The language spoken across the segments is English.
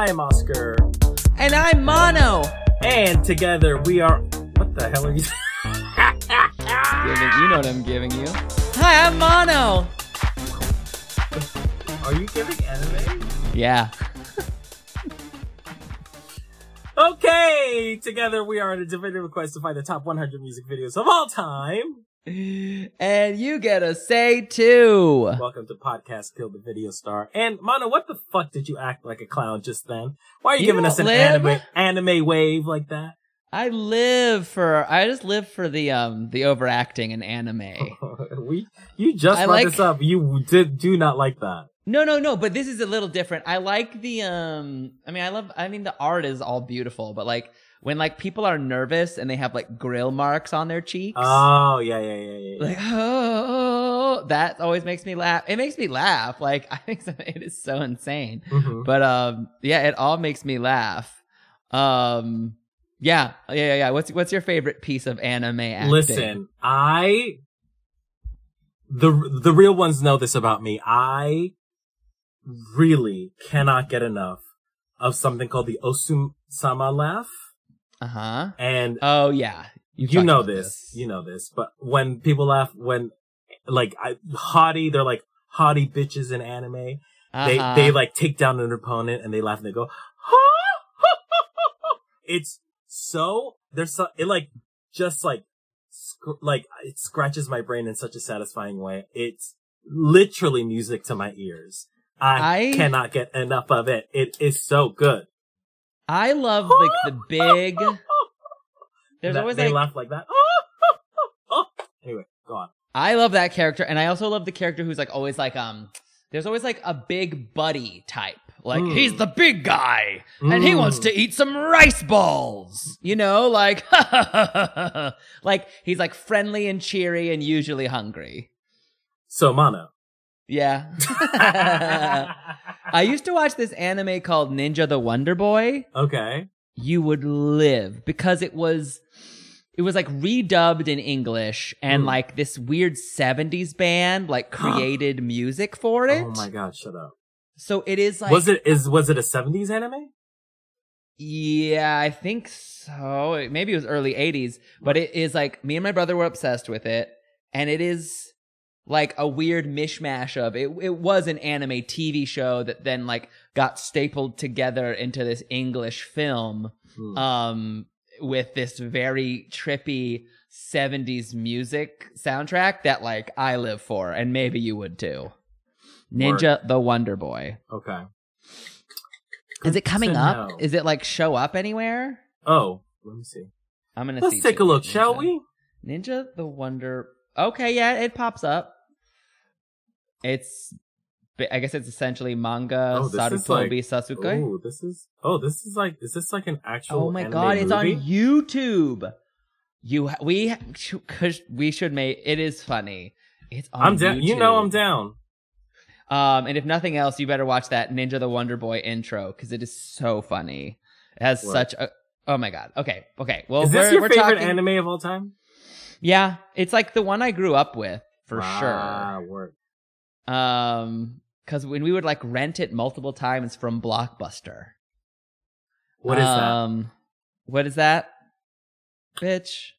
I am Oscar. And I'm Mano. And together we are. What the hell are you? giving, you know what I'm giving you. Hi, I'm Mano. Are you giving anime? Yeah. okay, together we are on a definitive quest to find the top 100 music videos of all time. And you get a say too. Welcome to Podcast Killed the Video Star. And Mano, what the fuck did you act like a clown just then? Why are you, You giving us an live? anime anime wave like that? I live for I just live for the um the overacting in anime. we you just I brought like- this up. You did do not like that. No, no, no, but this is a little different. I like the um I mean I love I mean the art is all beautiful, but like when like people are nervous and they have like grill marks on their cheeks. Oh yeah yeah yeah yeah. like oh that always makes me laugh. It makes me laugh. Like I think so- it is so insane. Mhm. But um yeah, it all makes me laugh. Um yeah, yeah, yeah, yeah. What's what's your favorite piece of anime acting? Listen, I the the real ones know this about me. I really cannot get enough of something called the Osum Sama laugh, Uh-huh. and Oh yeah. You've you know about this, you know this. But when people laugh, when like I, haughty, they're like haughty bitches in anime. They Uh-huh. they like take down an opponent and they laugh and they go. it's so there's so it like just like sc- like it scratches my brain in such a satisfying way. It's literally music to my ears. I, I- cannot get enough of it. It is so good. I love like the big There's That- always they like laugh like that. anyway, go on. I love that character, and I also love the character who's like always like um. There's always like a big buddy type. Like Mm. he's the big guy, and he wants Mm. to eat some rice balls. You know, like like he's like friendly and cheery and usually hungry. So Mano. Yeah. I used to watch this anime called Ninja the Wonder Boy. okay. you would live because it was it was like redubbed in English and Hmm. like this weird 70s band like created music for it. Oh my god, shut up. So it is like was it is was it a 70s anime? Yeah, I think so. Maybe it was early 80s, but it is like me and my brother were obsessed with it and it is like a weird mishmash of it it was an anime TV show that then like got stapled together into this English film Hmm. um with this very trippy 70s music soundtrack that like I live for and maybe you would too. Ninja the Wonder Boy. okay. Is it coming up? know. Is it like show up anywhere? Oh, let me see. I'm gonna Let's take a look, Ninja. shall we? Ninja the Wonder. Okay, yeah, it pops up. It's, I guess it's essentially manga Oh, this is like- Sarutobi Sasuke. Oh, this is Oh, this is like is this like an actual Oh my god, it's on? YouTube. You we cause we should make it is funny. It's on I'm down. You know I'm down. Um, and if nothing else, you better watch that Ninja the Wonder Boy intro because it is so funny. It has What? such a. Oh my god. Okay. Okay. Well, is this we're, your we're favorite talking, anime of all time? Yeah, it's like the one I grew up with for Ah, word. sure. Um, because when we would like rent it multiple times from Blockbuster. What is that? Um, what is that, bitch?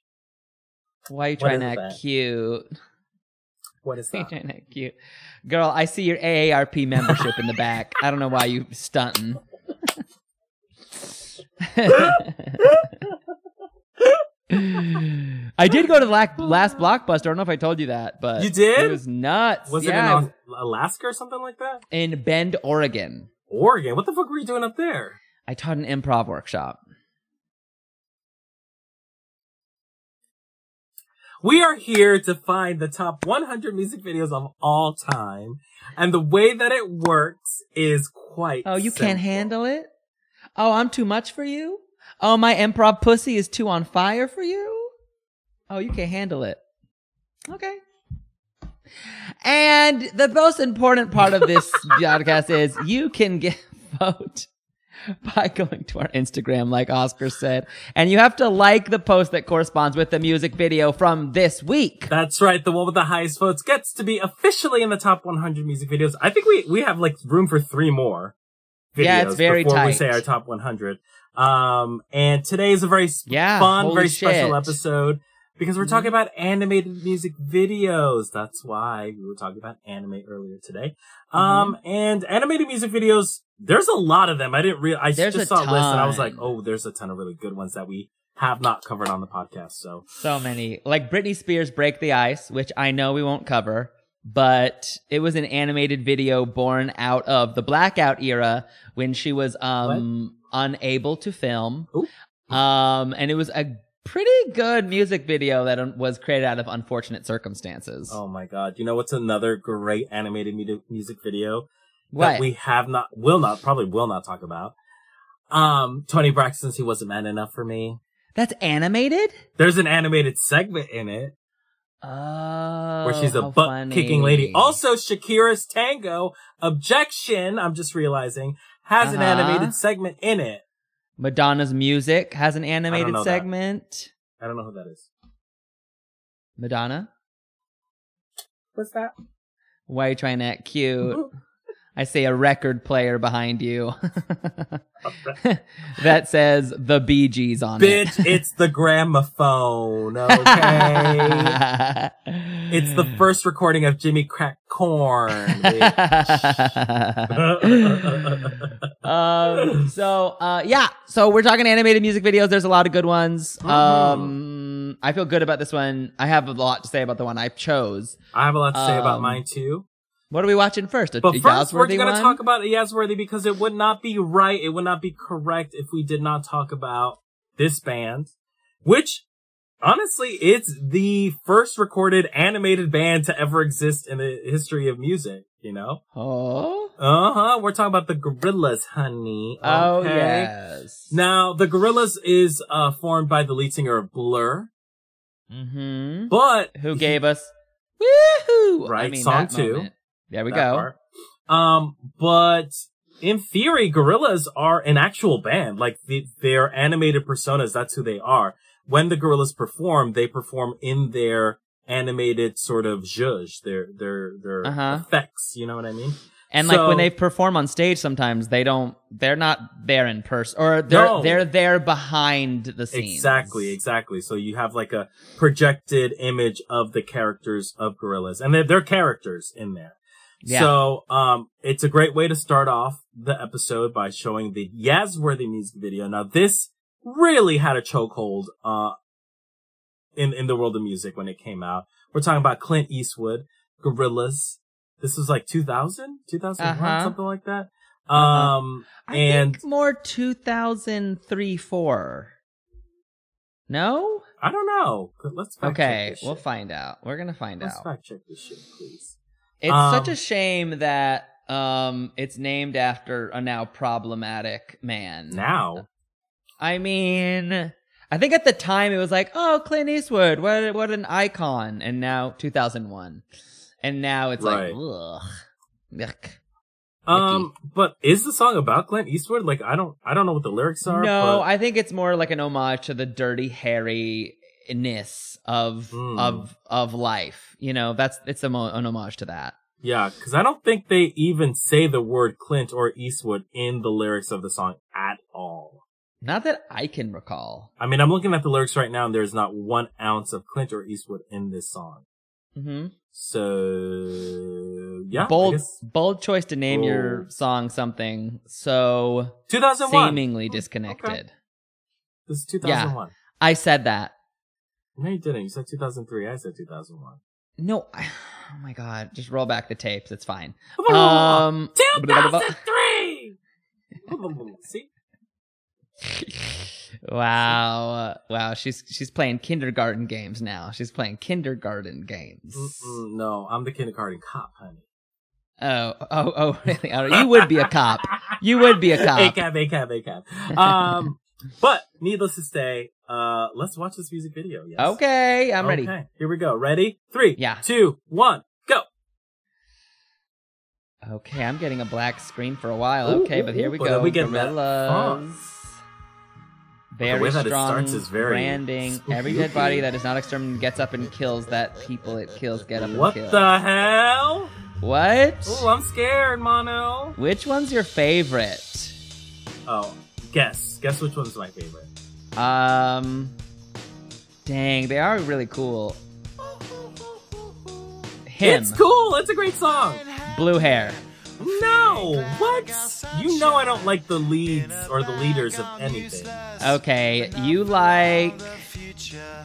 Why are you trying to act that? cute? What is Why are you that? trying to act cute, girl? I see your AARP membership in the back. I don't know why you stunting. I did go to the last blockbuster. I don't know if I told you that, but You did? It was nuts. Was yeah, it in Alaska or something like that? in Bend, Oregon. Oregon. What the fuck were you doing up there? I taught an improv workshop. We are here to find the top 100 music videos of all time. And the way that it works is quite Oh, you simple. can't handle it? Oh, I'm too much for you? Oh, my improv pussy is too on fire for you? Oh, you can't handle it. Okay. And the most important part of this podcast is you can get vote by going to our Instagram, like Oscar said. And you have to like the post that corresponds with the music video from this week. That's right. The one with the highest votes gets to be officially in the top 100 music videos. I think we, we have like room for three more. videos Yeah, it's very before we say our top 100. Um, and today is a very Yeah, fun, very special episode because we're talking about animated music videos. That's why we were talking about anime earlier today. Um, Mm-hmm. and animated music videos, there's a lot of them. I didn't real, I There's just saw a list and I was like, oh, there's a ton of really good ones that we have not covered on the podcast. So So many. Like Britney Spears Break the Ice, which I know we won't cover, but it was an animated video born out of the blackout era when she was um unable to film. Ooh. Um and it was a pretty good music video that um, was created out of unfortunate circumstances. Oh my god! You know what's another great animated mu- music video what? that we have not, will not, probably will not talk about? Um, Toni Braxton's "He Wasn't Man Enough for Me." That's animated? There's an animated segment in it Oh. where she's a butt kicking lady. Also, Shakira's Tango. Objection! I'm just realizing has an Uh-huh. animated segment in it. Madonna's music has an animated know that. segment. I don't know who that is. Madonna? What's that? Why are you trying to act cute? I see a record player behind you that says the Bee Gees on Bitch, it. Bitch, it's the gramophone. Okay. It's the first recording of Jimmy Crack Corn. um, so, uh, yeah. So we're talking animated music videos. There's a lot of good ones. Mhm. Um, I feel good about this one. I have a lot to say about the one I chose. I have a lot to say about Um, mine too. What are we watching first? A But first, we're going to talk about Yazworthy because it would not be right, it would not be correct if we did not talk about this band, which honestly, it's the first recorded animated band to ever exist in the history of music, you know? Oh, Uh huh. We're talking about the Gorillaz, honey. oh yes. Now, the Gorillaz is uh, formed by the lead singer of Blur, Mm-hmm. but Who gave us woohoo? Right, I mean, song two. moment. There we go. part. Um, but in theory, Gorillaz are an actual band. Like the, their animated personas, that's who they are. When the Gorillaz perform, they perform in their animated sort of zhuzh, their their their Uh-huh. effects. You know what I mean? And like when they perform on stage, sometimes they don't. They're not there in person, or they're No. they're there behind the scenes. Exactly, exactly. So you have like a projected image of the characters of Gorillaz, and they're, they're characters in there. Yeah. So, um, it's a great way to start off the episode by showing the Yazworthy music video. Now, this really had a chokehold, uh, in, in the world of music when it came out. We're talking about Clint Eastwood, Gorillaz. This was like 2000, 2001, Uh-huh. something like that. Uh-huh. Um, I and think more two thousand three four. No. I don't know. Let's fact check Okay, this we'll shit. find out. We're gonna find Let's out. fact check this shit, please. It's Um, such a shame that um it's named after a now problematic man. Now, I mean, I think at the time it was like, oh, Clint Eastwood, what what an icon, and now 2001, and now it's Right. like, ugh, Yuck. um, but is the song about Clint Eastwood? Like, I don't, I don't know what the lyrics are. No, but- I think it's more like an homage to the dirty, hairy-ness of Hmm. of of life. You know, that's it's a an homage to that. Yeah, because I don't think they even say the word Clint or Eastwood in the lyrics of the song at all. Not that I can recall. I mean, I'm looking at the lyrics right now, and there's not one ounce of Clint or Eastwood in this song. hmm So yeah, bold bold choice to name your song something so 2001. seemingly disconnected. This is 2001. I said that. No, you didn't. You said 2003. I said 2001. No, I, oh my god, just roll back the tapes. It's fine. Um, 2003. See, wow, wow. She's she's playing kindergarten games now. She's playing kindergarten games. Mm-mm, no, I'm the kindergarten cop, honey. Oh, oh, oh, really? Oh, you would be a cop. You would be a cop. ACAB, ACAB, ACAB. Um, but needless to say, uh, let's watch this music video. Yes. Okay, I'm ready. Okay, here we go. Ready? Three, Yeah. two, one, go. Okay, I'm getting a black screen for a while. Ooh, Okay, ooh, but here we go. we get Gorillaz. Very way that it strong starts is very branding. spooky. Every dead body that is not exterminated gets up and kills that people it kills get up What and kill. the hell? What? Oh, I'm scared, Mano. Which one's your favorite? Oh, guess. Guess which one's my favorite. Um, dang, they are really cool. Him, It's cool. It's a great song. blue hair. No, what? You know I don't like the leads or the leaders of anything. Okay, you like.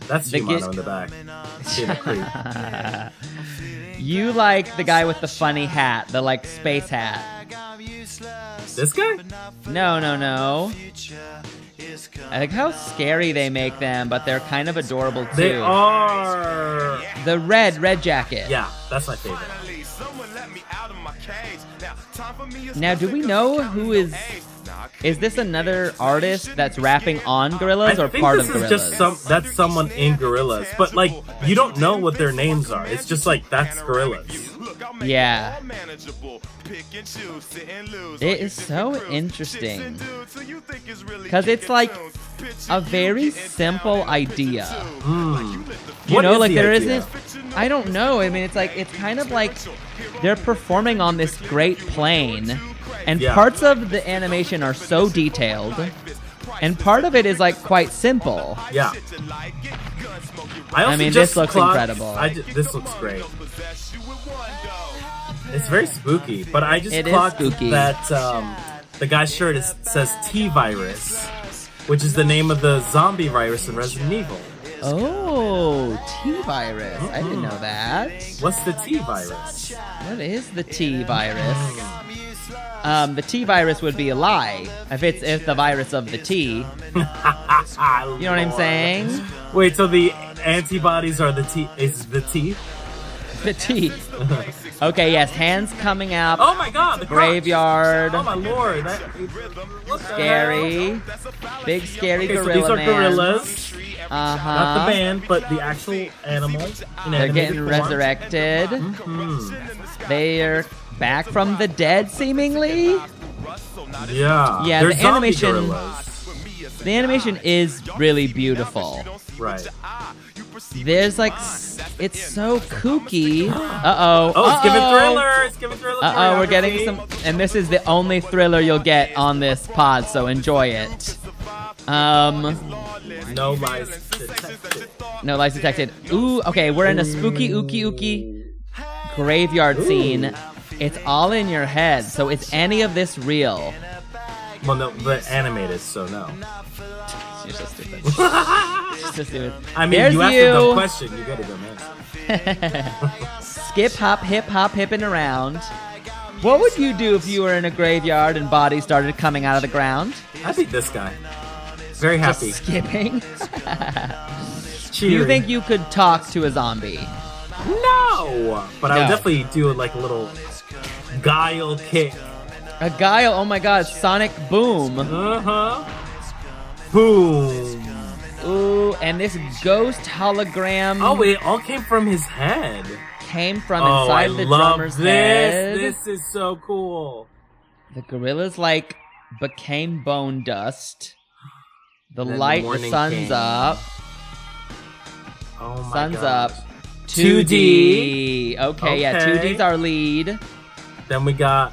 That's The Shimano in the back. Being a creep. you like the guy with the funny hat, the like space hat. This guy? No, no, no. I like how scary they make them, but they're kind of adorable too. They are. The red, red jacket. Yeah, that's my favorite. Now, do we know who is? Is this another artist that's rapping on Gorillaz I or think part this of is Gorillaz? just some. That's someone in Gorillaz, but like you don't know what their names are. It's just like that's Gorillaz. Yeah. It is so interesting because it's like a very simple idea. Hmm. You know, like the there idea? not I don't know. I mean, it's like it's kind of like they're performing on this great plane, and Yeah. parts of the animation are so detailed, and part of it is like quite simple. Yeah. I, also mean, just this looks clocked- incredible. I ju- this looks great. It's very spooky, but I just It clocked spooky. that um, the guy's shirt is, says T virus, which is the name of the zombie virus in Resident Evil. Oh, T virus! I didn't know that. What's the T virus? What is the T virus? Um, the T virus would be a lie if it's if the virus of the T. you know You know what I'm saying? Wait, so the antibodies are the T? Is the T? The T. Okay, yes, hands coming out. Oh my God! The crotch. Graveyard. Oh my lord! That, what the hell? Scary. Big scary Okay, so these are man. gorillas, Uh huh. not the band, but the actual animal. In They're getting form. resurrected. Hmm. They're back from the dead, seemingly. Yeah. Yeah, They're the animation- gorillas. The animation is really beautiful. Right. There's like, it's so kooky. Uh oh. Oh, it's giving thriller. It's giving thriller. Uh oh, we're getting some, and this is the only thriller you'll get on this pod, so enjoy it. Um, No lies detected. no lies detected. Ooh, okay, we're in a spooky, ooky, ooky graveyard scene. It's all in your head, so is any of this real? Well, no, but animated, so no. You're so stupid. You're so stupid. I mean, There's you asked you. a dumb question. You got a dumb answer. Skip, hop, hip, hop, hipping around. What would you do if you were in a graveyard and bodies started coming out of the ground? I think this guy. Very Just happy. skipping. Do you think you could talk to a zombie? No, but I would definitely do like a little guile kick. A guile, oh my god, Sonic Boom. Uh huh. Boom. Ooh, and this ghost hologram Oh, it all came from his head. came from oh, inside I the love drummer's this. head. This is so cool. The gorillas like became bone dust. The Then light, the morning sun's came. up. Oh my god. Sun's gosh. up. 2D. 2D. Okay, yeah, 2D's our lead. Then we got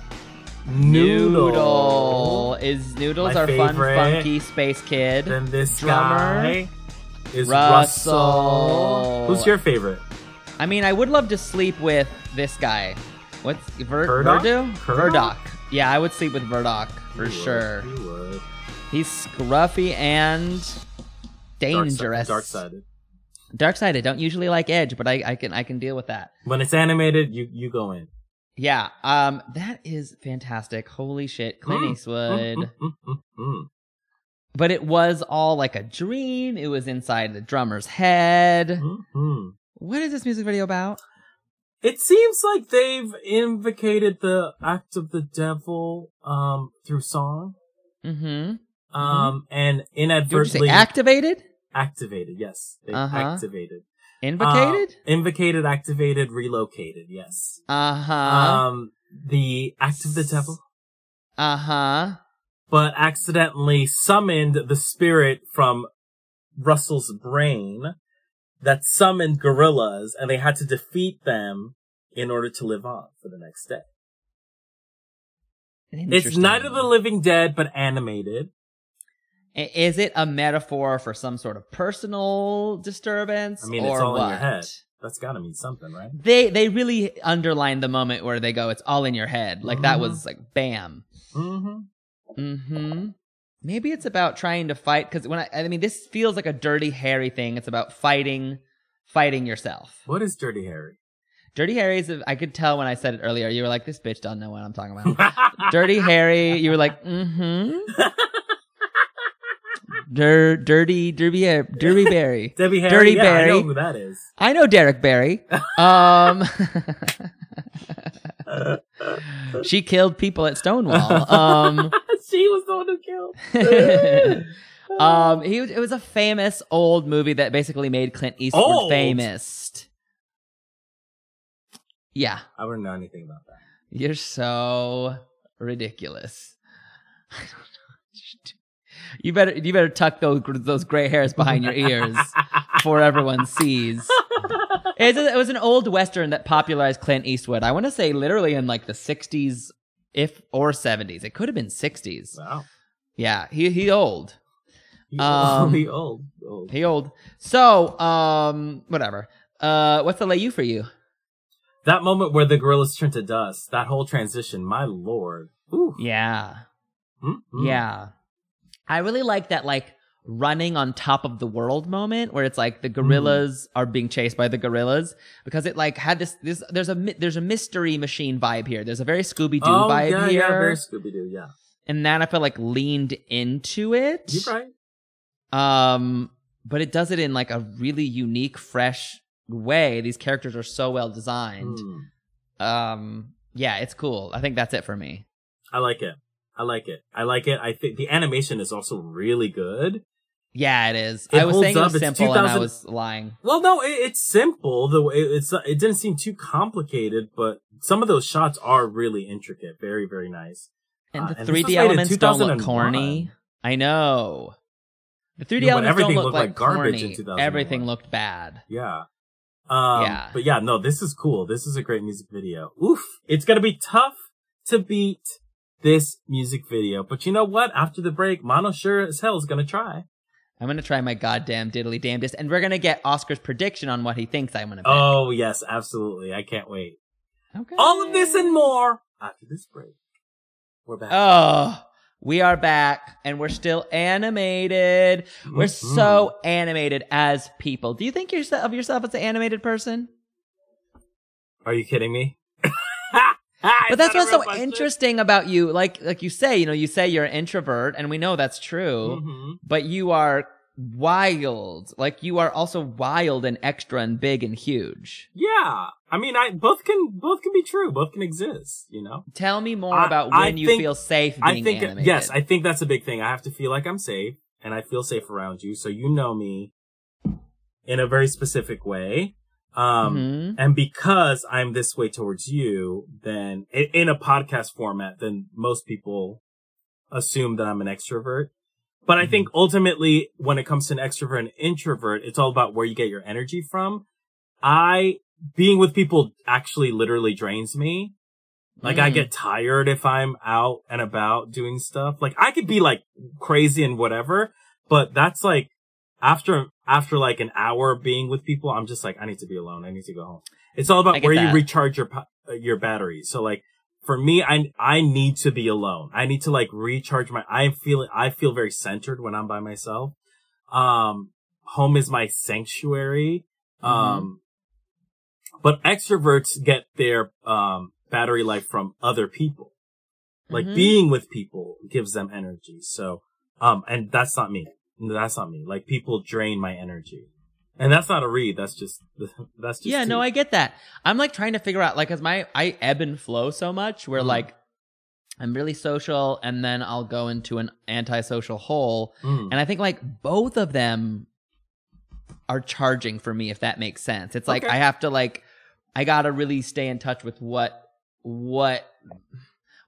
Noodle. Noodle. Is Noodles My our fun, funky space kid? Then this Drummer. guy is Russell. Russell. Who's your favorite? I mean, I would love to sleep with this guy. What's Ver- Verdoc? Verdu? Verdoc? Yeah, I would sleep with Verdoc for You would, sure. You would. He's scruffy and dangerous. Dark sided. Dark-sided. Don't usually like Edge, but I, I can I can deal with that. When it's animated, you you go in. Yeah. Um. That is fantastic. Holy shit, Clint Mm, Eastwood. Mm, mm. But it was all like a dream. It was inside the drummer's head. Mm, mm. What is this music video about? It seems like they've invocated the act of the devil um through song. Mm-hmm. Um and Did you inadvertently activated? activated, yes. They Uh-huh. activated. Invocated? Uh, invocated, activated, relocated, yes. Uh huh. Um the act of the devil. Uh huh. but accidentally summoned the spirit from Russell's brain that summoned gorillas and they had to defeat them in order to live on for the next day. It's Night of the Living Dead, but animated. Is it a metaphor for some sort of personal disturbance? I mean, it's all what? in your head. That's gotta mean something, right? They they really underline the moment where they go, "It's all in your head." Like that Mhm. was like bam. Mm-hmm. Hmm. Maybe it's about trying to fight because when I, I mean, this feels like a dirty Harry thing. It's about fighting, fighting yourself. What is Dirty Harry? Dirty Harry is. I could tell when I said it earlier. You were like, "This bitch doesn't know what I'm talking about." dirty Harry. You were like, "Mm-hmm." Dir- dirty, Derby, Derby Berry. Debbie Harry. Dirty yeah, I know who that is. I know Derek Barry. Um, she killed people at Stonewall. Um, she was the one who killed. um, he it was a famous old movie that basically made Clint Eastwood Old? famous. Yeah, I wouldn't know anything about that. you're so ridiculous. You better you better tuck those those gray hairs behind your ears before everyone sees. It's a- it was an old western that popularized Clint Eastwood. I want to say literally in like the 60s if or 70s. It could have been 60s. Wow. Yeah, he he old. He Um, old, he old, old. He old. So, um whatever. Uh what's the lay you for you? That moment where the gorillas turn to dust, that whole transition, my lord. Ooh. Yeah. Mm-mm. Yeah. I really like that like running on top of the world moment where it's like the gorillas are being chased by the gorillas because it like had this this there's a there's a mystery machine vibe here. There's a very Scooby Doo Oh, vibe yeah, here. yeah, very Scooby Doo, yeah. and that I feel like leaned into it. You're right. Um, but it does it in like a really unique, fresh way. These characters are so well designed. Mm. Um, yeah, it's cool. I think that's it for me. I like it. I like it. I like it. I think the animation is also really good. Yeah, it is. It I was saying it up. was It's simple, and I was lying. Well, no, it, it's simple. The way it's it didn't seem too complicated, but some of those shots are really intricate. Very, very nice. And Uh, the and this 3D was made in elements don't look corny. I know. The 3D No, but elements everything don't look looked like, like garbage in corny. 2001. Everything looked bad. Yeah. Um, Yeah. But yeah, no, this is cool. This is a great music video. Oof. It's gonna be tough to beat this music video. But you know what? After the break, Mano sure as hell is gonna try. I'm gonna try my goddamn diddly damnedest, and we're gonna get Oscar's prediction on what he thinks I'm gonna pick. Oh, yes, absolutely. I can't wait. okay. All of this and more after this break. We're back. Oh, we are back, and we're still animated. We're Mhm. so animated as people. Do you think yourse- of yourself as an animated person? Are you kidding me? But that's what's so interesting about you. Like, like you say, you know, you say you're an introvert, and we know that's true. hmm But you are wild. Like you are also wild and extra and big and huge. Yeah. I mean, I both can both can be true. Both can exist. You know. Tell me more I- about I when you think- feel safe I think animated. yes, I think that's a big thing. I have to feel like I'm safe, and I feel safe around you, so you know me in a very specific way. Um, Mhm. and because I'm this way towards you, then i- in a podcast format, then most people assume that I'm an extrovert. But I Mm-hmm. think ultimately, when it comes to an extrovert and introvert, it's all about where you get your energy from. I, being with people actually literally drains me. Like I Mm. get tired if I'm out and about doing stuff. Like I could be like crazy and whatever, but that's like after after like an hour being with people, I'm just like I need to be alone. I need to go home. It's all about where that. you recharge your your batteries. So like for me, I I need to be alone. I need to like recharge my. I feel I feel very centered when I'm by myself. Um, home is my sanctuary. Mm-hmm. Um, but extroverts get their um battery life from other people. Like Mhm. being with people gives them energy. So, um, and that's not me. That's not me. Like people drain my energy. And that's not a read. That's just, that's just. yeah, no, I get that. I'm like trying to figure out, like, cause my, I ebb and flow so much where Mhm. like, I'm really social and then I'll go into an antisocial hole. Mm. And I think like both of them are charging for me, if that makes sense. It's like Okay. I have to like, I gotta really stay in touch with what, what,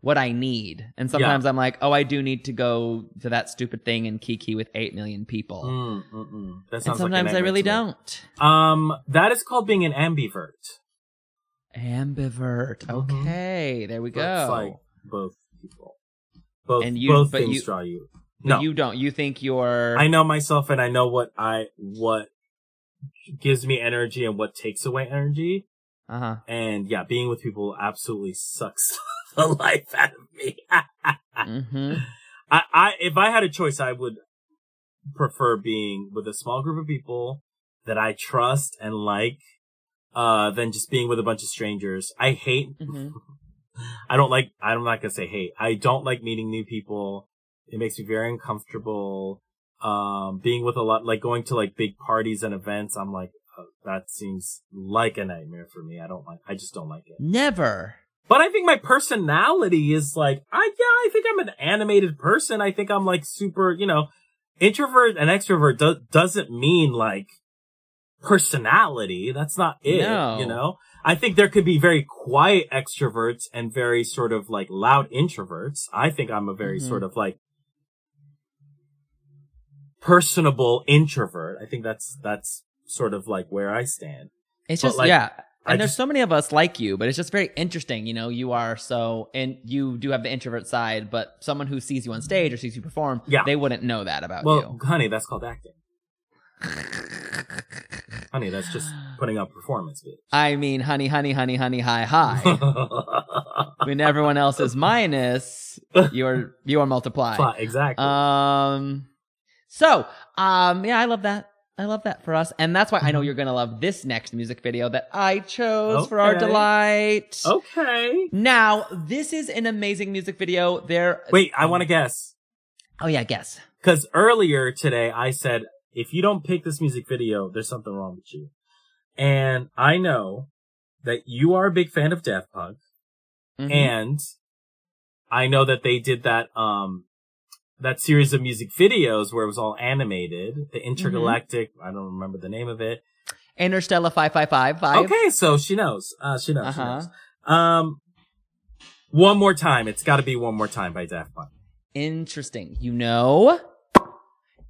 what I need. And sometimes I'm like, oh, I do need to go to that stupid thing in Kiki with 8 million people. Mm, mm, mm. And sounds like sometimes I really don't. Um, that is called being an ambivert. Ambivert. Mhm. Okay, there we go. That's like both people. Both And you- both but things you- draw you. But No, you don't. You think you're. I know myself and I know what I what gives me energy and what takes away energy. Uh huh. And yeah, being with people absolutely sucks the life out of me. hmm I, I if I had a choice, I would prefer being with a small group of people that I trust and like, uh, than just being with a bunch of strangers. I hate. hmm I don't like. I'm not gonna say hate. I don't like meeting new people. It makes me very uncomfortable. Um, being with a lot, like going to like big parties and events. I'm like, uh, that seems like a nightmare for me. I don't like. I just don't like it. Never. But I think my personality is like, I, yeah, I think I'm an animated person. I think I'm like super, you know, introvert and extrovert do- doesn't mean like personality. That's not it, No. you know? I think there could be very quiet extroverts and very sort of like loud introverts. I think I'm a very Mhm. sort of like personable introvert. I think that's, that's sort of like where I stand. It's But, just like, yeah. And there's so many of us like you, but it's just very interesting. You know, you are so, and you do have the introvert side, but someone who sees you on stage or sees you perform, Yeah. they wouldn't know that about you. Well, honey, that's called acting. Honey, that's just putting up performance you. videos. I mean, honey, honey, honey, honey, hi, hi. when everyone else is minus, you're you are multiply. But exactly. Um. So, um, yeah, I love that. I love that for us, and that's why I know you're gonna love this next music video that I chose for our delight. okay. Now, this is an amazing music video. There. Wait, I want to guess. Oh yeah, guess. Because earlier today I said, if you don't pick this music video, there's something wrong with you. And I know that you are a big fan of Daft Punk. Mhm. And I know that they did that, um, that series of music videos where it was all animated, the intergalactic, I don't remember the name of it. Interstella five five five five. Okay, so she knows. Uh, she knows. Uh-huh. knows. Um, one more time. It's got to be one more time by Daft Punk. Interesting. You know,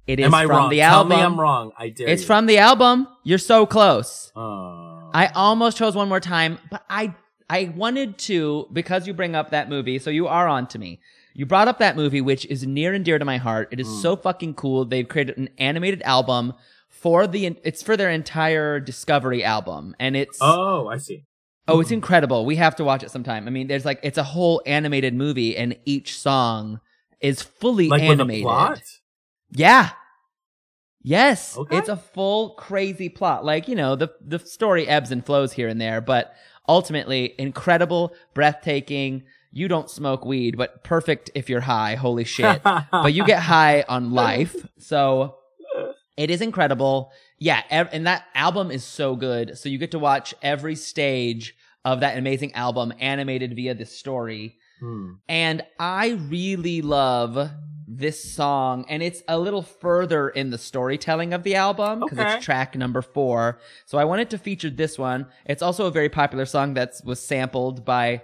it is Am I from wrong? the Tell album. me I'm wrong. I dare It's you. from the album. You're so close. Oh. I almost chose one more time, but I I wanted to because you bring up that movie, so you are on to me. You brought up that movie, which is near and dear to my heart. It is Mm. so fucking cool. They've created an animated album for the it's for their entire Discovery album, and it's Oh, I see. oh, it's incredible. We have to watch it sometime. I mean, there's like it's a whole animated movie, and each song is fully Like with a animated. plot? Yeah. Yes. Okay. It's a full crazy plot. Like, you know, the the story ebbs and flows here and there, but ultimately incredible, breathtaking. You don't smoke weed, but perfect if you're high. Holy shit. but you get high on life. So it is incredible. Yeah, ev- and that album is so good. So you get to watch every stage of that amazing album animated via this story. Hmm. And I really love this song, and it's a little further in the storytelling of the album because Okay. it's track number four. So I wanted to feature this one. It's also a very popular song that was sampled by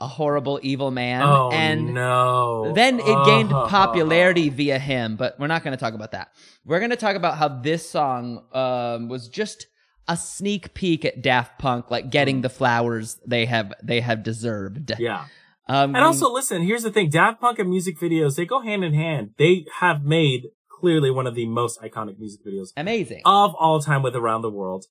a horrible evil man, Oh and no! then it gained Oh. popularity via him. But we're not going to talk about that. We're going to talk about how this song um, was just a sneak peek at Daft Punk, like getting the flowers they have they have deserved. Yeah, Um, and also listen. Here's the thing: Daft Punk and music videos they go hand in hand. They have made clearly one of the most iconic music videos amazing. of all time with "Around the World."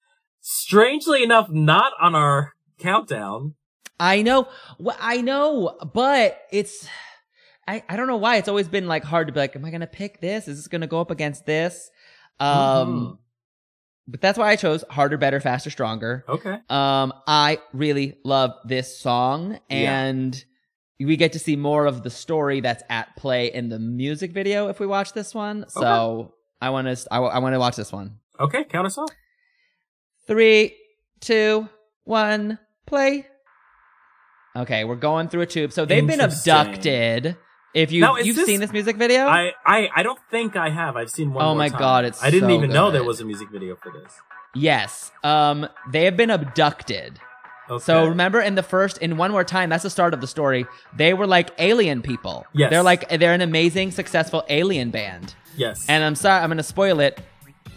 Strangely enough, not on our countdown. I know, wh- I know, but it's, I, I don't know why it's always been like hard to be like, am I gonna pick this? Is this gonna go up against this? Um, but that's why I chose harder, better, faster, stronger. Okay. Um, I really love this song, Yeah. and we get to see more of the story that's at play in the music video if we watch this one. So I want to, I, I want to watch this one. Okay. Count us off. Three, two, one, play. Okay, we're going through a tube. So they've been abducted. If you now, you've this- seen this music video, I, I I don't think I have. I've seen one. Oh my time. God, it's I didn't so even know there was a music video for this. yes. Um, they have been abducted. Okay. So remember in the first, in one more time, that's the start of the story. They were like alien people. Yes. They're like they're an amazing, successful alien band. yes. And I'm sorry, I'm gonna spoil it.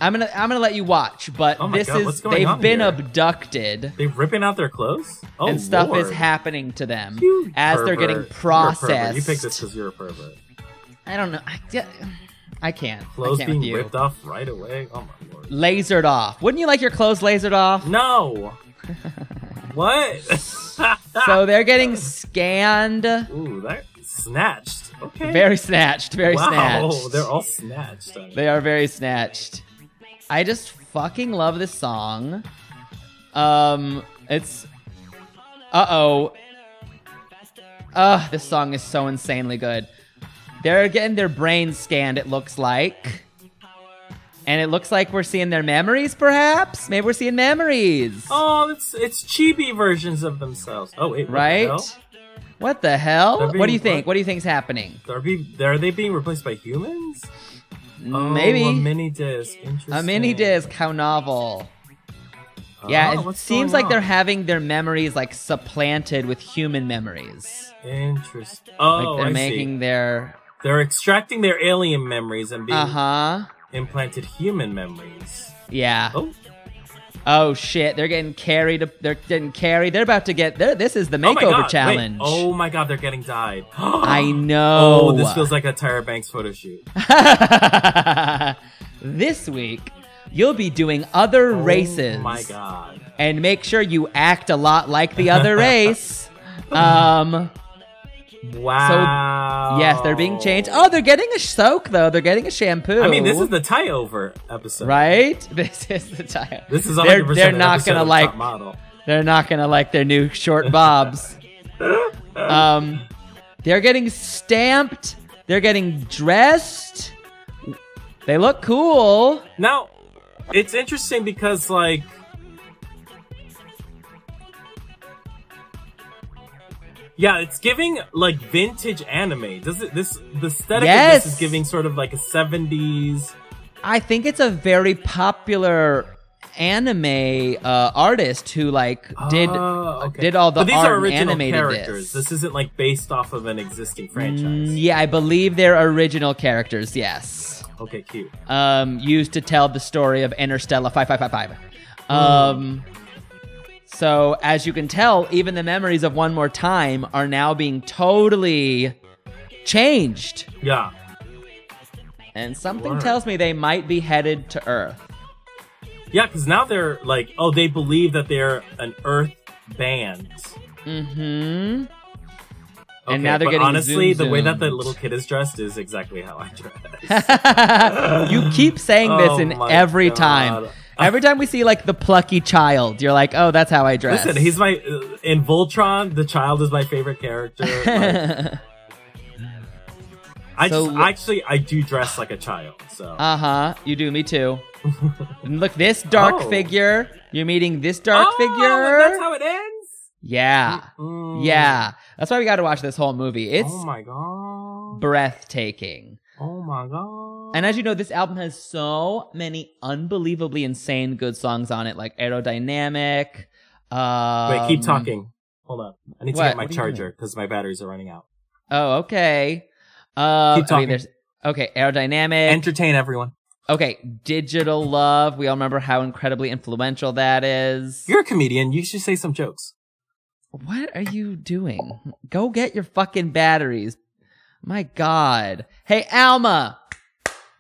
I'm gonna I'm gonna let you watch, but Oh this God, is they've been here? abducted They're ripping out their clothes? Oh, and stuff Lord. is happening to them You as they're pervert. getting You're a processed. You picked this because you're a pervert. I don't know. I, I can't. Clothes I can't being ripped off right away. Oh my lord. Lasered off. Wouldn't you like your clothes lasered off? No. what? So they're getting scanned. Ooh, that snatched. Okay. Very snatched. Very wow, snatched. they're all snatched. They are very snatched. I just fucking love this song. Um, it's. Uh oh. Ugh, this song is so insanely good. They're getting their brains scanned, it looks like. And it looks like we're seeing their memories, perhaps? Maybe we're seeing memories. Oh, it's it's chibi versions of themselves. Oh wait, what the right? hell? What the hell? They're What do you being- think? What do you think's happening? Are, be, are they being replaced by humans? Oh, Maybe. a mini disc. Interesting. A mini disc, how novel. Yeah, Oh, it seems like they're having their memories like supplanted with human memories. Interesting. Oh, like they're I making see. their They're extracting their alien memories and being uh huh. implanted human memories. Yeah. Oh, Oh shit! They're getting carried. They're getting carried. They're about to get. This is the oh makeover wait. challenge. Oh my god, they're getting dyed. I know. Oh, this feels like a Tyra Banks photo shoot. this week, you'll be doing other races. Oh my god. and make sure you act a lot like the other race. Um, Wow. So yes, they're being changed. Oh, they're getting a soak though. They're getting a shampoo. I mean, this is the tie over episode. right. This is the tie. This is 100% They're, they're not gonna like. Model. They're not gonna like their new short bobs. um, they're getting stamped. They're getting dressed. They look cool. Now, it's interesting because like Yeah, it's giving like vintage anime. Does it this the aesthetic of this is giving sort of like a 70s I think it's a very popular anime uh, artist who like did Oh, okay. did all the But these art are and original animated characters. this. This isn't like based off of an existing franchise. Mm, yeah, I believe they're original characters. Yes, Okay, cute. um, used to tell the story of Interstella five five five five. Um, so as you can tell, even the memories of One More Time are now being totally changed, Yeah. and something Word. tells me they might be headed to Earth. Yeah, because now they're like, oh, they believe that they're an Earth band. Mm-hmm. Okay, And now they're getting honestly, the way that the little kid is dressed is exactly how I dress. you keep saying this Oh in every God. time. Every time we see like the plucky child, you're like, "Oh, that's how I dress." Listen, he's my in Voltron. The child is my favorite character. Like, I So- just actually I do dress like a child. So uh huh. You do. Me too. And Look, this dark Oh. figure. You're meeting this dark Oh, figure. That's how it ends. yeah, Mm. yeah. That's why we got to watch this whole movie. It's oh my god. breathtaking. Oh my god. And as you know, this album has so many unbelievably insane good songs on it, like Aerodynamic. Um, wait, keep talking. Hold on. I need to get my What charger because my batteries are running out. Oh, okay. Uh, Keep I talking. mean, okay, Aerodynamic. Entertain everyone. Okay, Digital Love. We all remember how incredibly influential that is. You're a comedian. You should say some jokes. What are you doing? Go get your fucking batteries. My God. Hey, Alma,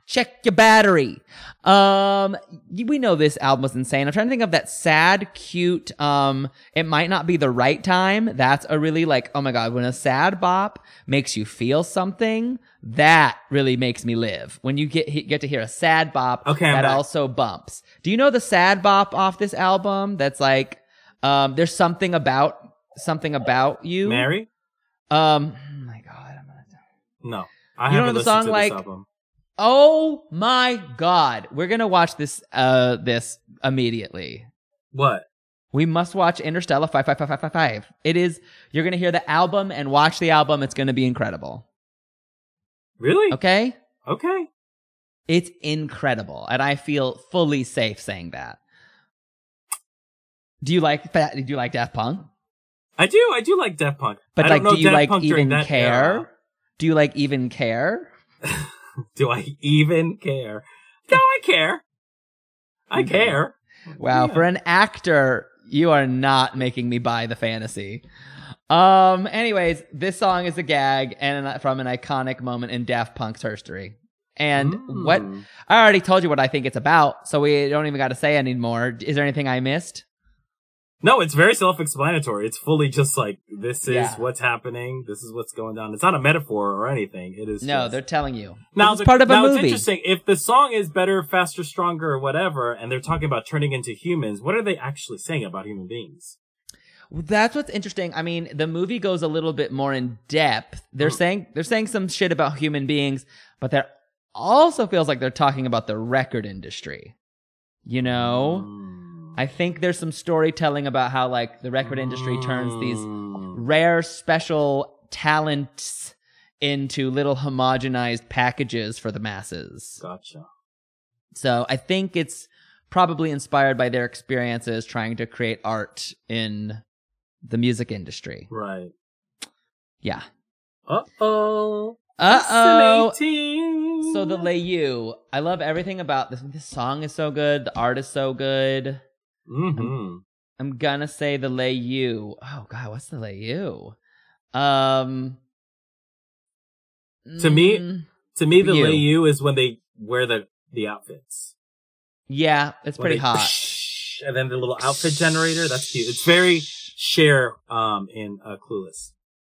check your battery. Um, we know this album was insane. I'm trying to think of that sad, cute, um, it might not be the right time. That's a really like, oh my God, when a sad bop makes you feel something, that really makes me live. When you get, get to hear a sad bop Okay, that also bumps. Do you know the sad bop off this album? That's like, um, there's something about, something about you. Mary? Um, oh my God. I'm gonna No. I You don't know the song, like-. Oh my god. We're gonna watch this uh this immediately. What? We must watch Interstella 55555. It is you're gonna hear the album and watch the album. It's gonna be incredible. Really? Okay? Okay. It's incredible. And I feel fully safe saying that. Do you like? Do you like Daft Punk? I do. I do like Daft Punk. But I like, do you Daft like Punk even care? era. Do you like even care? Do I even care? No, I care. I care. Wow, Yeah. for an actor, you are not making me buy the fantasy. Um. Anyways, this song is a gag and from an iconic moment in Daft Punk's history. And what Mm. I already told you what I think it's about, so we don't even got to say anymore. Is there anything I missed? No, it's very self-explanatory. It's fully just like this is Yeah. what's happening. This is what's going down. It's not a metaphor or anything. It is. No, just- they're telling you. now it's part of a now it's interesting. If the song is better, faster, stronger, or whatever, and they're talking about turning into humans, what are they actually saying about human beings? That's what's interesting. I mean, the movie goes a little bit more in depth. They're Mm. saying they're saying some shit about human beings, but there also feels like they're talking about the record industry. You know? Mm. I think there's some storytelling about how like the record industry turns these Mm. rare special talents into little homogenized packages for the masses. Gotcha. So I think it's probably inspired by their experiences trying to create art in the music industry. Right. Yeah. Uh oh. Uh oh. So the Lay You, I love everything about this. This song is so good. The art is so good. Mm-hmm. I'm gonna say the Lay You. Oh God, what's the Lay You? Um. To me- mm, To me, the You. lay you is when they wear the the outfits. yeah, it's When pretty they- hot. And then the little outfit generator. That's cute. It's very Cher um in uh, Clueless.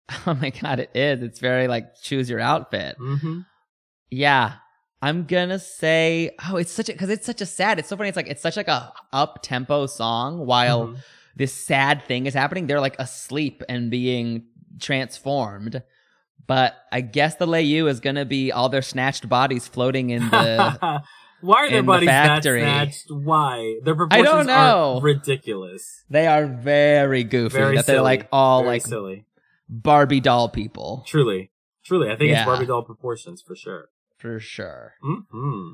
Oh my God, it is. It's very like choose your outfit. Mm-hmm. Yeah. I'm gonna say, oh, it's such a because it's such a sad. It's so funny. It's like it's such like a up tempo song while Mhm. this sad thing is happening. They're like asleep and being transformed. But I guess the lay you is gonna be all their snatched bodies floating in the. Why are their in the bodies that factory. snatched? Why? Their I proportions don't know. are ridiculous. they are very goofy. Very that they're like all Very like silly. Barbie doll people Truly. Truly. I think Yeah. it's Barbie doll proportions for sure. For sure. Mm-hmm.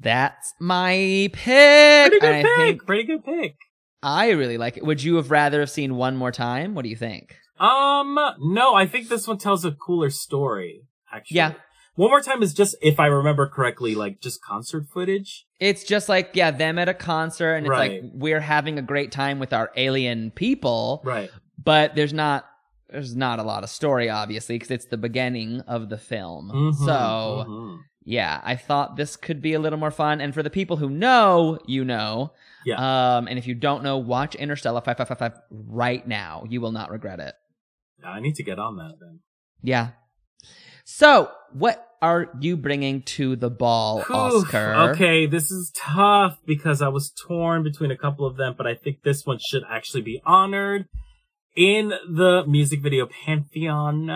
That's my pick. Pretty good I pick. think Pretty good pick. I really like it. Would you have rather have seen one more time? What do you think? Um, no, I think this one tells a cooler story. Actually, Yeah. One more time is just, if I remember correctly, like just concert footage. It's just like, yeah, them at a concert, and it's Right. like we're having a great time with our alien people, Right. but there's not there's not a lot of story, obviously, because it's the beginning of the film. Mhm, So mhm. yeah, I thought this could be a little more fun. And for the people who know, you know. Yeah. Um, and if you don't know, watch Interstella 555 right now. You will not regret it. I need to get on that then. Yeah. So, what are you bringing to the ball, Whew, Oscar? Okay, this is tough because I was torn between a couple of them, but I think this one should actually be honored in the music video pantheon.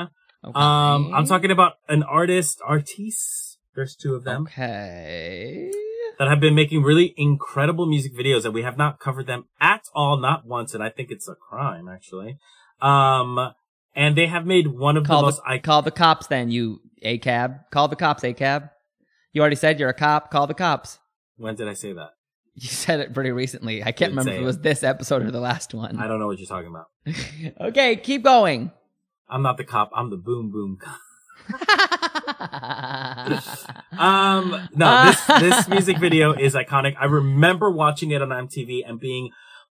Okay. Um, I'm talking about an artist, artiste. There's two of them Okay. that have been making really incredible music videos, and we have not covered them at all, not once, and I think it's a crime actually. Um, and they have made one of Call the the, most iconic. call the cops then, you A cab. Call the cops, A cab. You already said you're a cop. Call the cops. When did I say that? You said it pretty recently. I can't remember if it it. was this episode or the last one. I don't know what you're talking about. okay, keep going. I'm not the cop. I'm the boom boom cop. Um, no, this, this music video is iconic. I remember watching it on MTV and being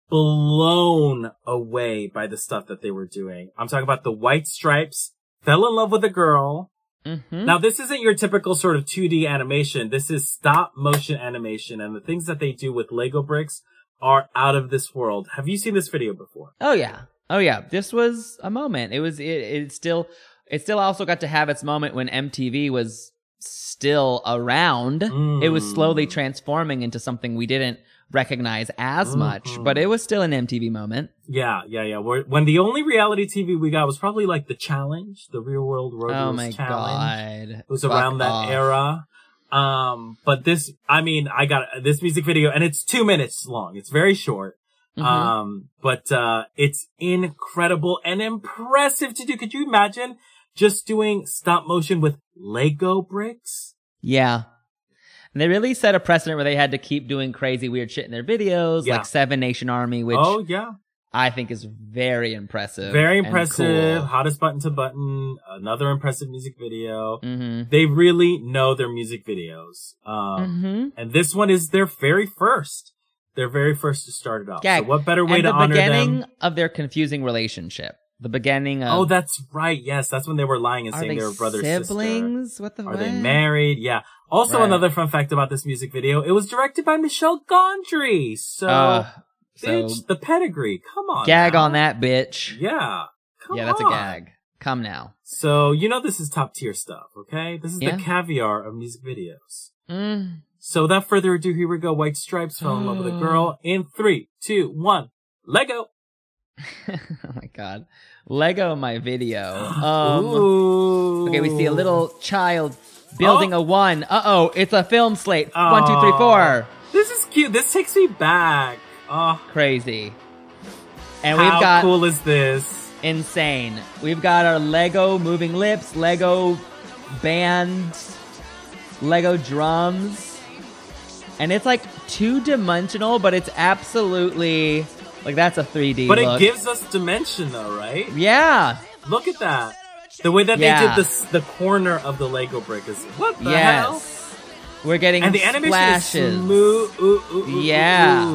blown away by the stuff that they were doing. I'm talking about the White Stripes, fell in love with a girl. Mhm. Now, this isn't your typical sort of 2D animation. This is stop motion animation and the things that they do with Lego bricks are out of this world. Have you seen this video before? Oh yeah. Oh yeah. This was a moment. It was it, it still it still also got to have its moment when MTV was still around. It was slowly Mm. transforming into something we didn't recognize as much, Mhm. but it was still an MTV moment. Yeah, yeah, yeah. Where, when the only reality TV we got was probably like the challenge, the real world road oh my challenge. god. It was Fuck around that off. era. Um, but this, I mean, I got this music video and it's two minutes long. It's very short. Mhm. Um, but, uh, it's incredible and impressive to do. Could you imagine just doing stop motion with Lego bricks? yeah. And they really set a precedent where they had to keep doing crazy weird shit in their videos, Yeah. like Seven Nation Army, which oh, yeah. I think is very impressive. Very impressive. cool. Hardest button to button. Another impressive music video. Mhm. They really know their music videos. Um, Mhm. and this one is their very first. Their very first to start it off. Yeah, So what better way and to the honor beginning them? of their confusing relationship. The beginning of Oh, that's right. Yes, that's when they were lying and saying they they were brother sister. siblings? What the Are they married? Yeah. Also, Right. another fun fact about this music video: it was directed by Michel Gondry. So, Uh, so bitch, the pedigree. Come on, gag now. on that bitch. Yeah. Come yeah, that's on. a gag. Come now. So you know this is top tier stuff, okay? This is Yeah. the caviar of music videos. Mm. So without further ado, here we go. White Stripes fell in love with a girl in three, two, one. Lego. oh my god. Lego my video. Um. Okay, we see a little child building Oh. a one. Uh oh, it's a film slate. One, two, three, four. This is cute. This takes me back. Oh, Crazy. And how we've got How cool is this? insane. We've got our Lego moving lips, Lego band, Lego drums. And it's like two dimensional, but it's absolutely like that's a 3D But look. it gives us dimension, though, right? yeah. Look at that. The way that Yeah. they did this, the corner of the Lego brick is what the hell? Yes. We're getting And the animation splashes. is smooth. Ooh, ooh, ooh, Yeah.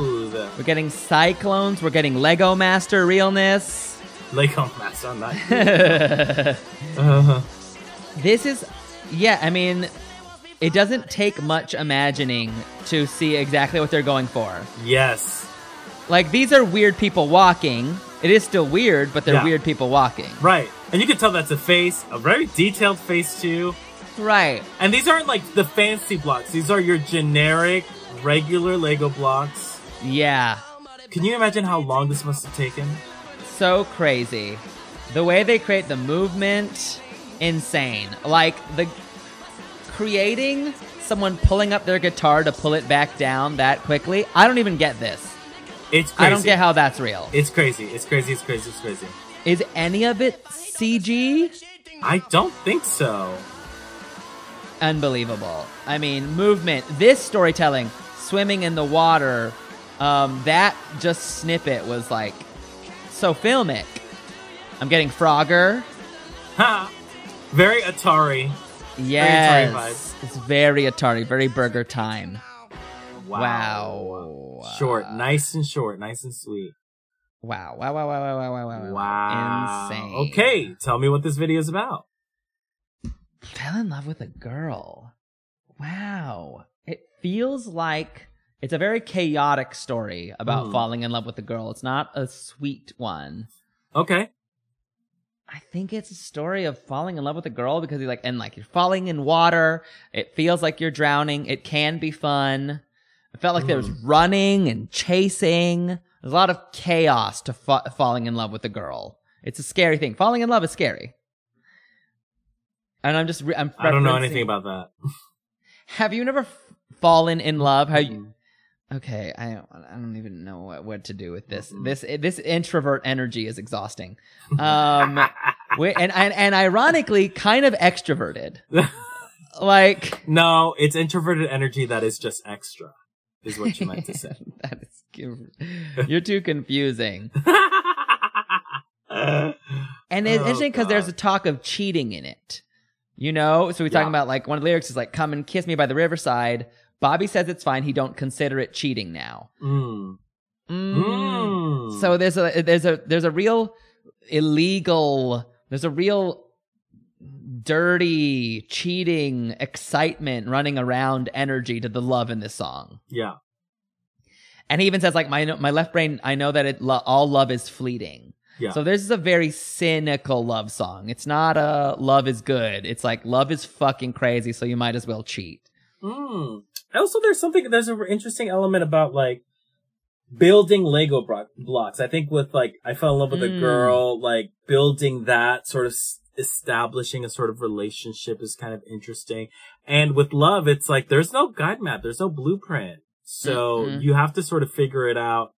We're getting cyclones. We're getting Lego Master realness. Lego Master, not you. uh, this is, yeah, I mean, it doesn't take much imagining to see exactly what they're going for. yes. Like, these are weird people walking. It is still weird, but they're Yeah. weird people walking. Right. And you can tell that's a face, a very detailed face, too. Right. And these aren't like the fancy blocks. These are your generic, regular Lego blocks. Yeah. Can you imagine how long this must have taken? So crazy. The way they create the movement, insane. Like, the creating someone pulling up their guitar to pull it back down that quickly. I don't even get this. It's crazy. I don't get how that's real. It's crazy. It's crazy. It's crazy. It's crazy. Is any of it CG? I don't think so. Unbelievable. I mean, movement, this storytelling, swimming in the water, um, that just snippet was like so filmic. I'm getting Frogger. Ha! Very Atari. Yes. vibes. It's very Atari, very BurgerTime. Wow. Wow. Short. Nice and short. Nice and sweet. Wow. Wow, wow, wow, wow, wow, wow, wow. Wow. Insane. Okay. Tell me what this video is about. Fell in love with a girl. Wow. It feels like it's a very chaotic story about Hmm. falling in love with a girl. It's not a sweet one. Okay. I think it's a story of falling in love with a girl because you're like, and like you're falling in water. It feels like you're drowning. It can be fun. It felt like there was running and chasing. There's a lot of chaos to fa- falling in love with a girl. It's a scary thing. Falling in love is scary. And I'm just, re- I'm I don't know anything about that. Have you never f- fallen in love? How you? Okay, I don't, I don't even know what, what to do with this. This this introvert energy is exhausting. Um, and, and and ironically, kind of extroverted. Like no, it's introverted energy that is just extra, is what you meant to say. that is, you're too confusing. And it's Oh, interesting because there's a talk of cheating in it. You know, so we're talking about like one of the lyrics is like, "Come and kiss me by the riverside." Bobby says it's fine. He don't consider it cheating now. Mm. Mm. Mm. So there's a there's a there's a real illegal there's a real dirty cheating excitement running around energy to the love in this song. yeah. And he even says like my my left brain I know that it lo- all love is fleeting. Yeah. So this is a very cynical love song. It's not a love is good. It's like love is fucking crazy so you might as well cheat. Mm. Also, there's something, there's an interesting element about like building Lego bro- blocks. I think with like, I fell in love with a Mm. girl, like building that sort of s- establishing a sort of relationship is kind of interesting. And with love, it's like, there's no guide map. There's no blueprint. So Mhm. you have to sort of figure it out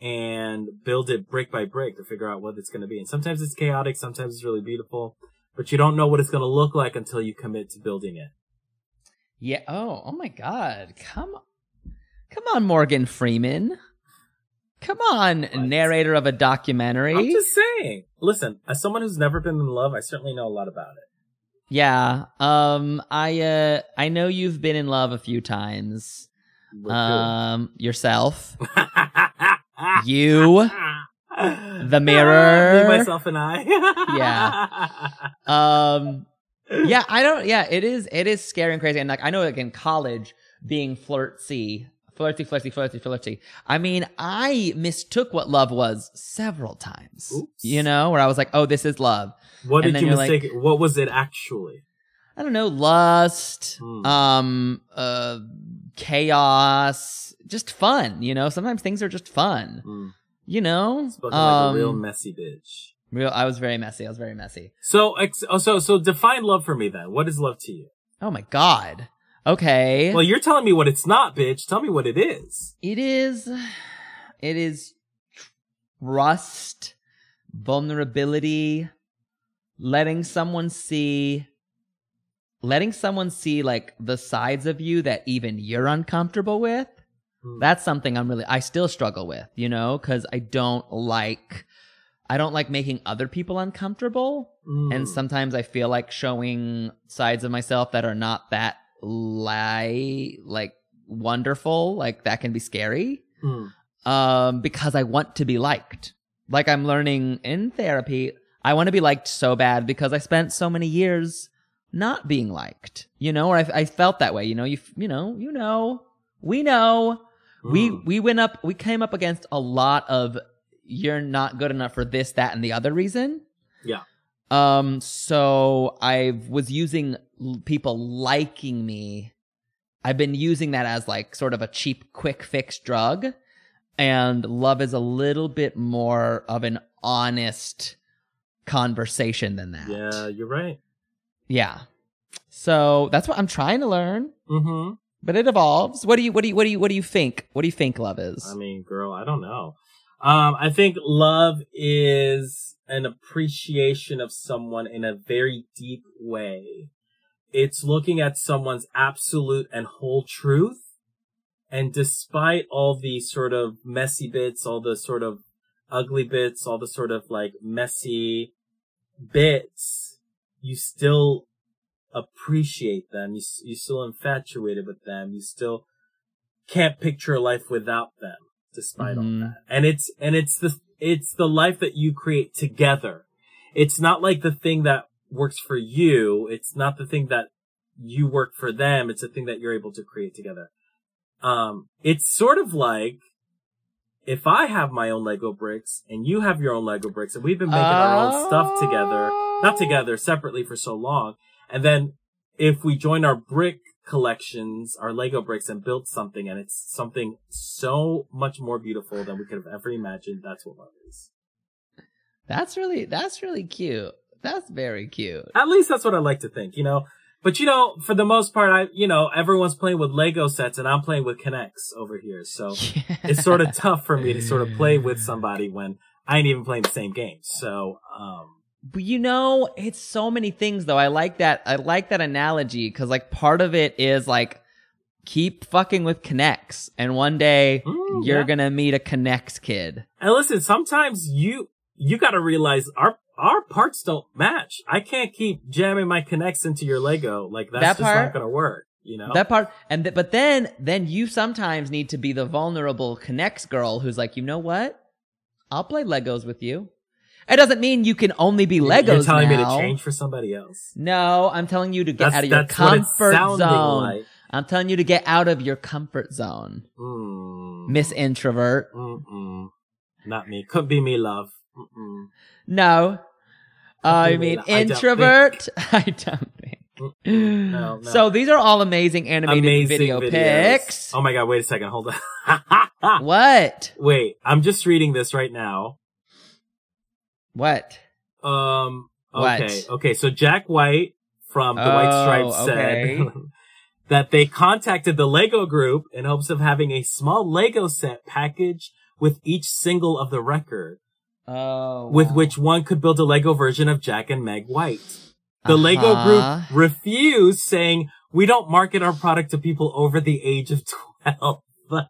and build it brick by brick to figure out what it's going to be. And sometimes it's chaotic. Sometimes it's really beautiful, but you don't know what it's going to look like until you commit to building it. Yeah. Oh, oh my God. Come on. Come on, Morgan Freeman. Come on, What? narrator of a documentary. I'm just saying. Listen, as someone who's never been in love, I certainly know a lot about it. Yeah. Um I uh I know you've been in love a few times. With Um yourself. you. The mirror. Me, myself, and I. Yeah. Um yeah, I don't yeah, it is it is scary and crazy. And like I know like in college being flirty, flirty, flirty, flirty, flirty. I mean, I mistook what love was several times. Oops. You know, where I was like, oh, this is love. What And did you you're like- mistake? what was it actually? I don't know, lust, Hmm. um, uh, chaos, just fun. You know, sometimes things are just fun. Mm. You know, um, like a real messy bitch. real. I was very messy. I was very messy. So, ex- oh, so, so define love for me then. What is love to you? Oh my god. Okay. Well, you're telling me what it's not, bitch. Tell me what it is. It is, it is trust, vulnerability, letting someone see, letting someone see like the sides of you that even you're uncomfortable with. Hmm. That's something I'm really, I still struggle with, you know, cause I don't like, I don't like making other people uncomfortable. Mm. And sometimes I feel like showing sides of myself that are not that lie, like wonderful, like that can be scary. Mm. Um, because I want to be liked. Like I'm learning in therapy, I want to be liked so bad because I spent so many years not being liked, you know, or I, I felt that way, you know, you, you know, you know, we know, we, Mm. we went up, we came up against a lot of you're not good enough for this, that, and the other reason. Yeah. Um, so I was using people liking me. I've been using that as like sort of a cheap, quick fix drug. And love is a little bit more of an honest conversation than that. Yeah, you're right. Yeah. So that's what I'm trying to learn, Mm-hmm. but it evolves. What do you, what do you, what do you, what do you think? What do you think love is? I mean, girl, I don't know. Um, I think love is an appreciation of someone in a very deep way. It's looking at someone's absolute and whole truth. And despite all the sort of messy bits, all the sort of ugly bits, all the sort of like messy bits, you still appreciate them. You, s- you still infatuated with them. You still can't picture a life without them despite all Mhm. that. And it's, and it's the, it's the life that you create together. It's not like the thing that works for you. It's not the thing that you work for them. It's a thing that you're able to create together. Um, it's sort of like if I have my own Lego bricks and you have your own Lego bricks and we've been making our own stuff together, not together, separately for so long. And then if we join our brick collections, our Lego bricks and build something and it's something so much more beautiful than we could have ever imagined, that's what love is. That's really, that's really cute. That's very cute. At least that's what I like to think, you know? But you know, for the most part, I, you know, everyone's playing with Lego sets and I'm playing with K'Nex over here. So it's sort of tough for me to sort of play with somebody when I ain't even playing the same game. So, um, But you know, it's so many things though. I like that. I like that analogy because like part of it is like keep fucking with K'Nex, and one day you're yeah. gonna meet a K'Nex kid. and listen, sometimes you, you gotta realize our, our parts don't match. I can't keep jamming my K'Nex into your Lego. Like that's That just not gonna work, you know? That part, and th- but then then you sometimes need to be the vulnerable K'Nex girl who's like, you know what? I'll play Legos with you. It doesn't mean you can only be Legos. You're telling me to change for somebody else. No, I'm telling you to get That's, out of your that's what it's comfort zone. like. I'm telling you to get out of your comfort zone, Mm. Miss Introvert. Mm-mm. Not me. Could be me, love. Mm-mm. No. I mean, not. I don't introvert. I don't think. No, no. So these are all amazing animated Amazing video videos. pics. Oh my god, wait a second, hold on. What? wait, I'm just reading this right now. What? Um, What? okay, okay, so Jack White from the White Oh, Stripes okay. said that they contacted the Lego group in hopes of having a small Lego set package with each single of the record, Oh. with wow. which one could build a Lego version of Jack and Meg White. The Lego Uh-huh. group refused, saying, we don't market our product to people over the age of 12.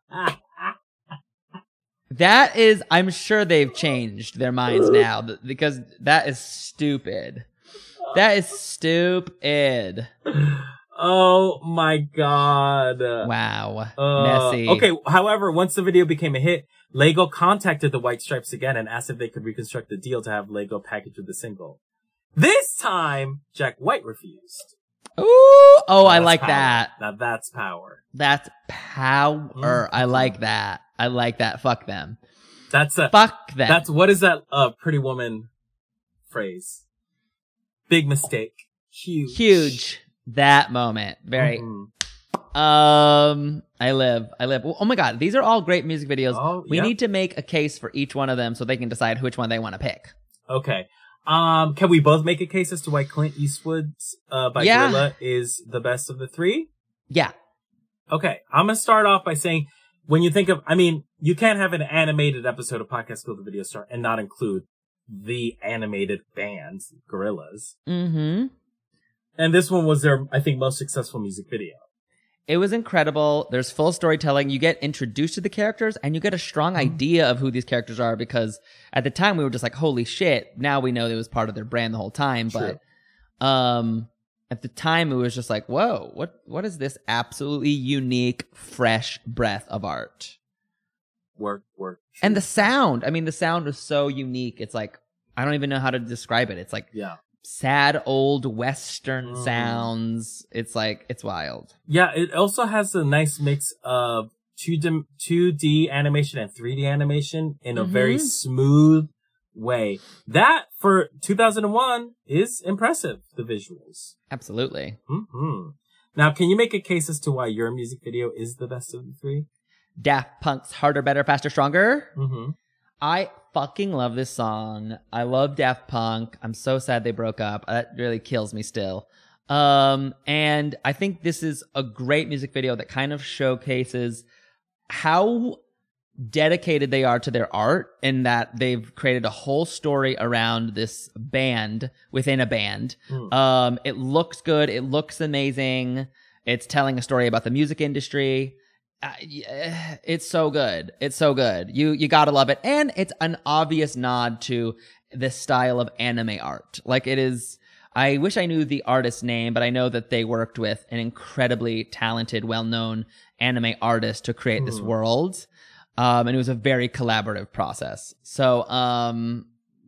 That is, I'm sure they've changed their minds now because that is stupid. That is stupid. Oh my god. Wow. Uh, Messy. Okay, however, once the video became a hit, Lego contacted the White Stripes again and asked if they could reconstruct the deal to have Lego package with the single. This time, Jack White refused. Ooh. Oh, I like power. that. Now that's power. That's power. Mhm. I like that. I like that. Fuck them. That's a, Fuck them. that's, what is that, uh, pretty woman phrase? Big mistake. Huge. huge. That moment. Very. Mhm. Um, I live. I live. Oh my god, these are all great music videos. Oh, we yeah. need to make a case for each one of them so they can decide which one they want to pick. Okay. Um, can we both make a case as to why Clint Eastwood's, uh, by Yeah. Gorillaz is the best of the three? Yeah. Okay, I'm gonna start off by saying when you think of, I mean, you can't have an animated episode of Podcast Go the Video Star and not include the animated band, Gorillaz. Mm-hmm. And this one was their, I think, most successful music video. It was incredible. There's full storytelling. You get introduced to the characters and you get a strong Mm-hmm. idea of who these characters are because at the time we were just like, holy shit. Now we know it was part of their brand the whole time. True. But, um, at the time it was just like, whoa, what, what is this absolutely unique, fresh breath of art? Work, work. And the sound, I mean, the sound was so unique. It's like, I don't even know how to describe it. It's like yeah. Sad old Western Mm. sounds. It's like, it's wild. Yeah, it also has a nice mix of 2D, 2D animation and 3D animation in a very Mhm. smooth way. That, for 2001, is impressive, the visuals. Absolutely. hmm Now, can you make a case as to why your music video is the best of the three? Daft Punk's Harder, Better, Faster, Stronger. Mm-hmm. I fucking love this song. I love Daft Punk. I'm so sad they broke up. That really kills me still. Um, and I think this is a great music video that kind of showcases how dedicated they are to their art and that they've created a whole story around this band within a band. Mm. Um, it looks good. It looks amazing. It's telling a story about the music industry. Uh, it's so good. It's so good. You you gotta love it, and it's an obvious nod to the style of anime art. Like it is. I wish I knew the artist's name, but I know that they worked with an incredibly talented, well-known anime artist to create this Hmm. world, um, and it was a very collaborative process. So, um,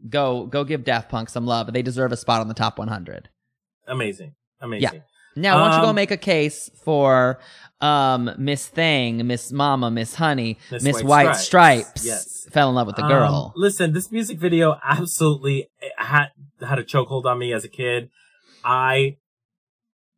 go go give Daft Punk some love. They deserve a spot on the top 100. Amazing. Amazing. Yeah. Now, why don't you go Um, make a case for um, Miss Thing, Miss Mama, Miss Honey, Miss Miss White White, Stripes. Stripes, Yes. fell in love with the Um, girl. listen, this music video absolutely had had a chokehold on me as a kid. I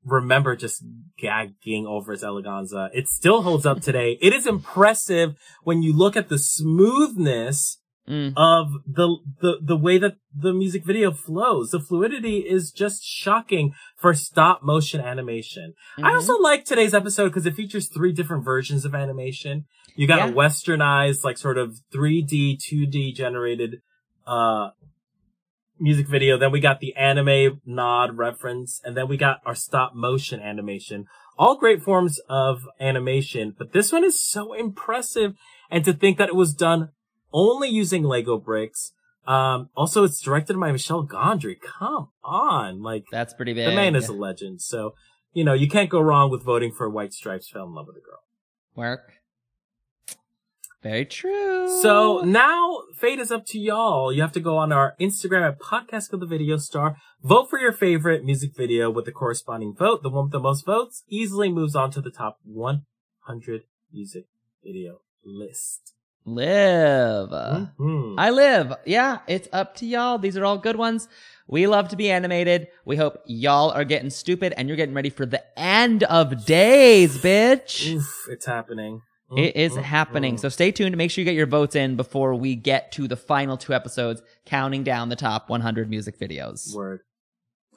remember just gagging over its eleganza. It still holds up today. It is impressive when you look at the smoothness Mm. of the, the, the way that the music video flows. The fluidity is just shocking for stop motion animation. I Mhm. also like today's episode because it features three different versions of animation. You got a westernized, like sort of 3D, 2D generated, uh, music video. Then we got the anime nod reference, and then we got our stop motion animation. All great forms of animation, but this one is so impressive. And to think that it was done only using Lego bricks. Um, also it's directed by Michel Gondry. Come on. Like, That's pretty big. the man is a legend. So, you know, you can't go wrong with voting for White Stripes fell in love with a girl. Work. Very true. So now fate is up to y'all. You have to go on our Instagram at podcast of the video star. Vote for your favorite music video with the corresponding vote. The one with the most votes easily moves on to the top 100 music video list. Live. Mhm. I live. Yeah, it's up to y'all. These are all good ones. We love to be animated. We hope y'all are getting stupid and you're getting ready for the end of days, bitch. Oof, it's happening. It is Mm, mm, happening. So stay tuned. Make sure you get your votes in before we get to the final two episodes, counting down the top 100 music videos. Word.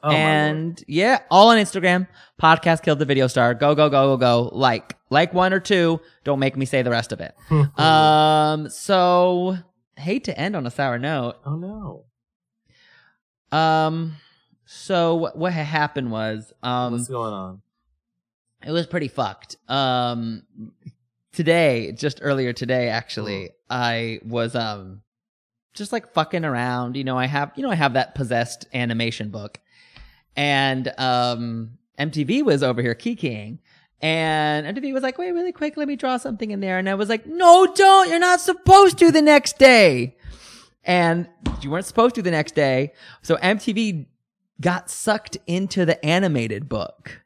Oh, and yeah, all on Instagram. Podcast killed the video star. Go, go, go, go, go. Like, like one or two. Don't make me say the rest of it. um, so hate to end on a sour note. oh no. Um, so what, what happened was, um, What's going on? it was pretty fucked. Um, today, just earlier today, actually, I was um just like fucking around. You know, I have you know I have that possessed animation book, and um MTV was over here kikiing. And MTV was like, wait, really quick, let me draw something in there. And I was like, no, don't. You're not supposed to the next day. And you weren't supposed to the next day. So MTV got sucked into the animated book.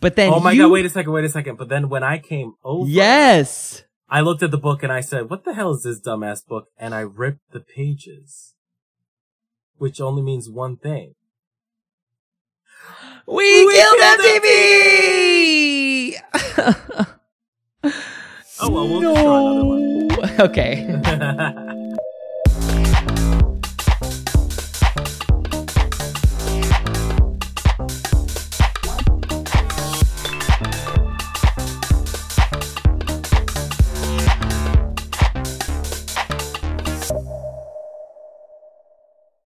But then oh my you- god, wait a second, wait a second. But then when I came over, Yes. I looked at the book and I said, what the hell is this dumbass book? And I ripped the pages. Which only means one thing. We, We killed killed MTV! Oh, well, we'll just draw another No. Okay.